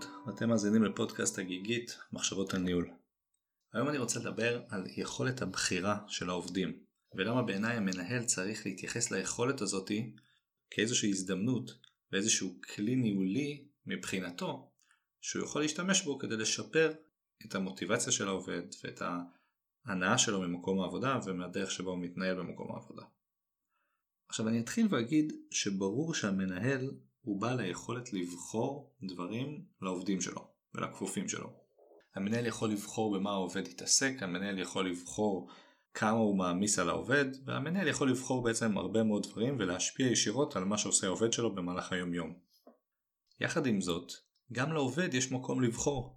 נשמות, ואתם מאזינים לפודקאסט הגיגית מחשבות על ניהול. היום אני רוצה לדבר על יכולת הבחירה של העובדים, ולמה בעיניי המנהל צריך להתייחס ליכולת הזאתי כאיזושהי הזדמנות ואיזשהו כלי ניהולי מבחינתו, שהוא יכול להשתמש בו כדי לשפר את המוטיבציה של העובד ואת ההנאה שלו ממקום העבודה ומהדרך שבו הוא מתנהל במקום העבודה. עכשיו אני אתחיל ואגיד שברור שהמנהל הוא בעל היכולת לבחור דברים לעובדים שלו ולכפופים שלו. המנהל יכול לבחור במה העובד יתעסק, המנהל יכול לבחור כמה הוא מעמיס על העובד, והמנהל יכול לבחור בעצם הרבה מאוד דברים ולהשפיע ישירות על מה שעושה העובד שלו במהלך היום יום. יחד עם זאת, גם לעובד יש מקום לבחור.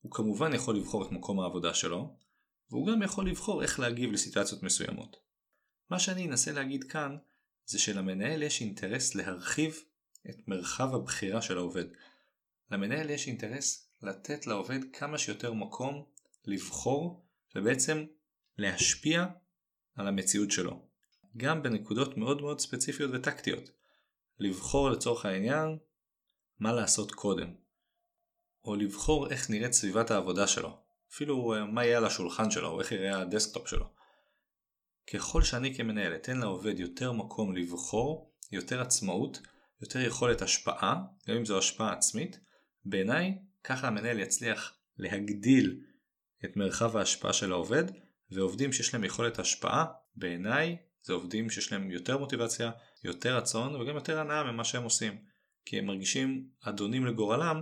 הוא כמובן יכול לבחור את מקום העבודה שלו, והוא גם יכול לבחור איך להגיב לסיטואציות מסוימות. מה שאני אנסה להגיד כאן, זה שלמנהל יש אינטרס להרחיב את מרחב הבחירה של העובד. למנהל יש אינטרס לתת לעובד כמה שיותר מקום לבחור ובעצם להשפיע על המציאות שלו. גם בנקודות מאוד מאוד ספציפיות וטקטיות. לבחור לצורך העניין מה לעשות קודם. או לבחור איך נראית סביבת העבודה שלו. אפילו אה, מה יהיה על השולחן שלו או איך יראה הדסקטופ שלו. ככל שאני כמנהל אתן לעובד יותר מקום לבחור, יותר עצמאות, יותר יכולת השפעה, גם אם זו השפעה עצמית, בעיניי ככה המנהל יצליח להגדיל את מרחב ההשפעה של העובד, ועובדים שיש להם יכולת השפעה, בעיניי זה עובדים שיש להם יותר מוטיבציה, יותר רצון וגם יותר הנאה ממה שהם עושים, כי הם מרגישים אדונים לגורלם,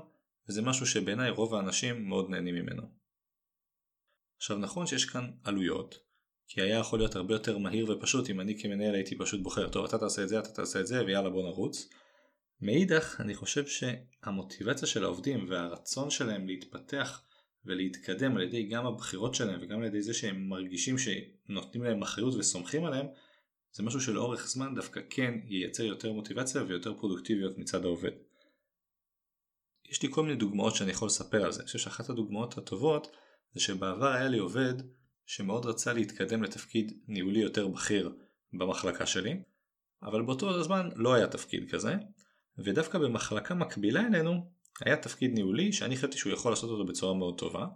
וזה משהו שבעיניי רוב האנשים מאוד נהנים ממנו. עכשיו נכון שיש כאן עלויות, כי היה יכול להיות הרבה יותר מהיר ופשוט אם אני כמנהל הייתי פשוט בוחר, טוב אתה תעשה את זה, אתה תעשה את זה ויאללה בוא נרוץ. מאידך אני חושב שהמוטיבציה של העובדים והרצון שלהם להתפתח ולהתקדם על ידי גם הבחירות שלהם וגם על ידי זה שהם מרגישים שנותנים להם אחריות וסומכים עליהם זה משהו שלאורך זמן דווקא כן ייצר יותר מוטיבציה ויותר פרודוקטיביות מצד העובד. יש לי כל מיני דוגמאות שאני יכול לספר על זה. אני חושב שאחת הדוגמאות הטובות זה שבעבר היה לי עובד שמאוד רצה להתקדם לתפקיד ניהולי יותר בכיר במחלקה שלי, אבל באותו זמן לא היה תפקיד כזה, ודווקא במחלקה מקבילה אלינו היה תפקיד ניהולי שאני חשבתי שהוא יכול לעשות אותו בצורה מאוד טובה.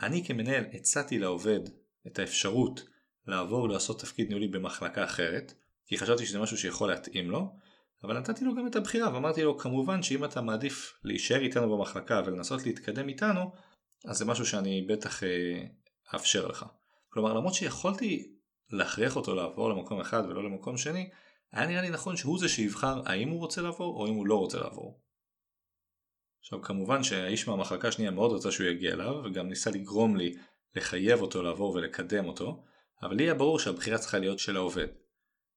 אני כמנהל הצעתי לעובד את האפשרות לעבור לעשות תפקיד ניהולי במחלקה אחרת, כי חשבתי שזה משהו שיכול להתאים לו, אבל נתתי לו גם את הבחירה ואמרתי לו כמובן שאם אתה מעדיף להישאר איתנו במחלקה ולנסות להתקדם איתנו, אז זה משהו שאני בטח אה, אאפשר לך. כלומר למרות שיכולתי להכריח אותו לעבור למקום אחד ולא למקום שני, היה נראה לי נכון שהוא זה שיבחר האם הוא רוצה לעבור או אם הוא לא רוצה לעבור. עכשיו כמובן שהאיש מהמחלקה השנייה מאוד רצה שהוא יגיע אליו וגם ניסה לגרום לי לחייב אותו לעבור ולקדם אותו, אבל לי היה ברור שהבחירה צריכה להיות של העובד.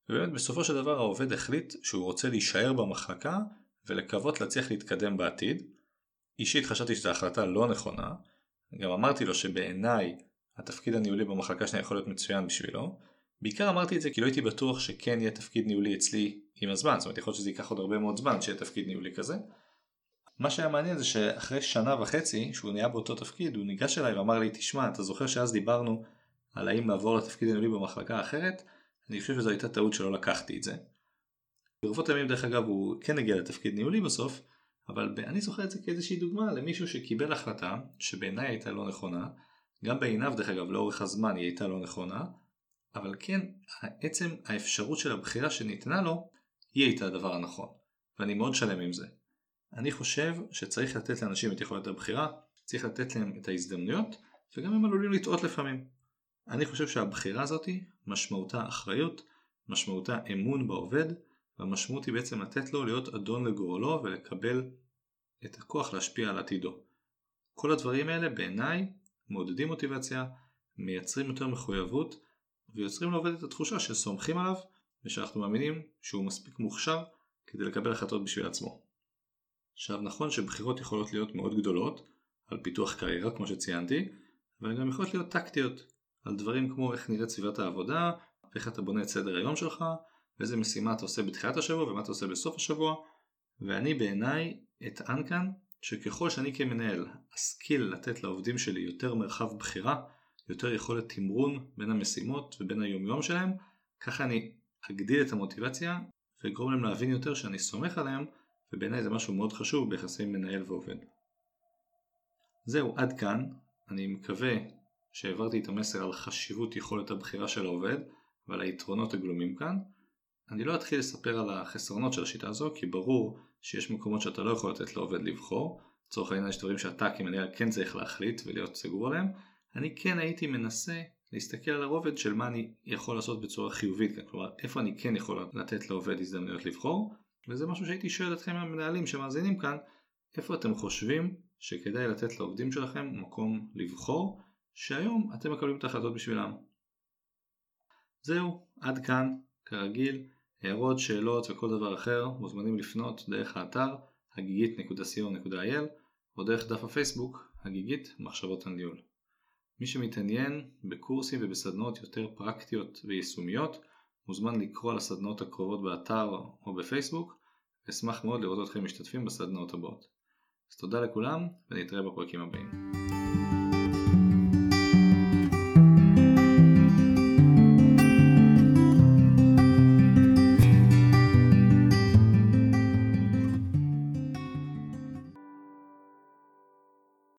ובאמת בסופו של דבר העובד החליט שהוא רוצה להישאר במחלקה ולקוות להצליח להתקדם בעתיד. אישית חשבתי שזו החלטה לא נכונה, גם אמרתי לו שבעיניי התפקיד הניהולי במחלקה שלי יכול להיות מצוין בשבילו. בעיקר אמרתי את זה כי לא הייתי בטוח שכן יהיה תפקיד ניהולי אצלי עם הזמן, זאת אומרת יכול להיות שזה ייקח עוד הרבה מאוד זמן שיהיה תפקיד ניהולי כזה. מה שהיה מעניין זה שאחרי שנה וחצי שהוא נהיה באותו תפקיד הוא ניגש אליי ואמר לי תשמע אתה זוכר שאז דיברנו על האם לעבור לתפקיד הניהולי במחלקה אחרת אני חושב שזו הייתה טעות שלא לקחתי את זה. ברבות הימים דרך אגב הוא כן הגיע לתפקיד ניהולי בסוף אבל אני זוכר את זה כאיזושהי דוגמה למישהו שקיבל החלטה שבעיניי הייתה לא נכונה גם בעיניו דרך אגב לאורך הזמן היא הייתה לא נכונה אבל כן עצם האפשרות של הבחירה שניתנה לו היא הייתה הדבר הנכון ואני מאוד שלם עם זה. אני חושב שצריך לתת לאנשים את יכולת הבחירה, צריך לתת להם את ההזדמנויות וגם הם עלולים לטעות לפעמים. אני חושב שהבחירה הזאתי משמעותה אחריות, משמעותה אמון בעובד והמשמעות היא בעצם לתת לו להיות אדון לגורלו ולקבל את הכוח להשפיע על עתידו. כל הדברים האלה בעיניי מעודדים מוטיבציה, מייצרים יותר מחויבות ויוצרים לעובד את התחושה שסומכים עליו ושאנחנו מאמינים שהוא מספיק מוכשר כדי לקבל החלטות בשביל עצמו. עכשיו נכון שבחירות יכולות להיות מאוד גדולות על פיתוח קריירה כמו שציינתי, אבל הן גם יכולות להיות טקטיות על דברים כמו איך נראית סביבת העבודה, ואיך אתה בונה את סדר היום שלך, ואיזה משימה אתה עושה בתחילת השבוע ומה אתה עושה בסוף השבוע, ואני בעיניי אטען כאן שככל שאני כמנהל אשכיל לתת לעובדים שלי יותר מרחב בחירה, יותר יכולת תמרון בין המשימות ובין היומיום שלהם, ככה אני אגדיל את המוטיבציה ואגרום להם להבין יותר שאני סומך עליהם ובעיניי זה משהו מאוד חשוב ביחסי מנהל ועובד. זהו, עד כאן. אני מקווה שהעברתי את המסר על חשיבות יכולת הבחירה של העובד ועל היתרונות הגלומים כאן. אני לא אתחיל לספר על החסרונות של השיטה הזו, כי ברור שיש מקומות שאתה לא יכול לתת לעובד לבחור. לצורך העניין יש דברים שאתה כמנהל כן צריך להחליט ולהיות סגור עליהם. אני כן הייתי מנסה להסתכל על הרובד של מה אני יכול לעשות בצורה חיובית, כלומר איפה אני כן יכול לתת לעובד הזדמנויות לבחור, וזה משהו שהייתי שואל אתכם המנהלים שמאזינים כאן, איפה אתם חושבים שכדאי לתת לעובדים שלכם מקום לבחור, שהיום אתם מקבלים את ההחלטות בשבילם. זהו, עד כאן, כרגיל, הערות, שאלות וכל דבר אחר מוזמנים לפנות דרך האתר הגיגית.co.il או דרך דף הפייסבוק הגיגית מחשבות הניהול. מי שמתעניין בקורסים ובסדנאות יותר פרקטיות ויישומיות מוזמן לקרוא על הסדנאות הקרובות באתר או בפייסבוק ואשמח מאוד לראות אתכם משתתפים בסדנאות הבאות. אז תודה לכולם ונתראה בפרקים הבאים.